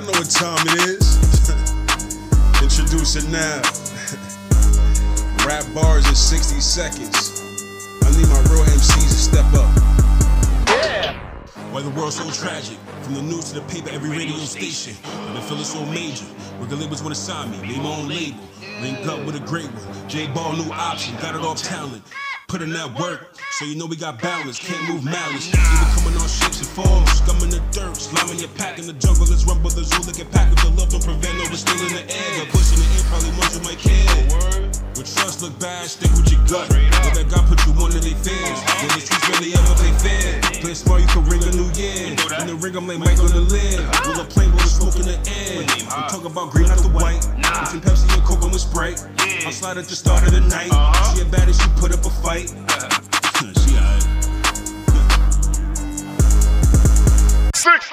y'all know what time it is. Introduce it now. Rap bars in 60 seconds. I need my real MCs to step up. Yeah. Why the world's so tragic? From the news to the paper, every radio station. I've been feeling so major. Record labels wanna sign me, made my own label. Link up with a great one. J Ball, new option, got it off talent. Put in that work, so you know we got balance. Can't move malice. Even coming on shapes and forms. scumming the dirt, slamming your pack in the jungle. Let's rumble the zoo, look at pack with the love. Don't prevent no, we're still in the air. Got pushing the air, probably ones you might care. With trust look bad, stick with your gut. Let that God put you under their fears. When the streets really ever play fair. Play smart, you can ring a new year. In the ring, I'm like Mike on the lid. Roll a plane with the smoke in the air. I'm talking about green, not the white. Between Pepsi and Coke, I'm with Sprite. I slide at the start of the night. She a baddie, she put up a fight. she alright. Six.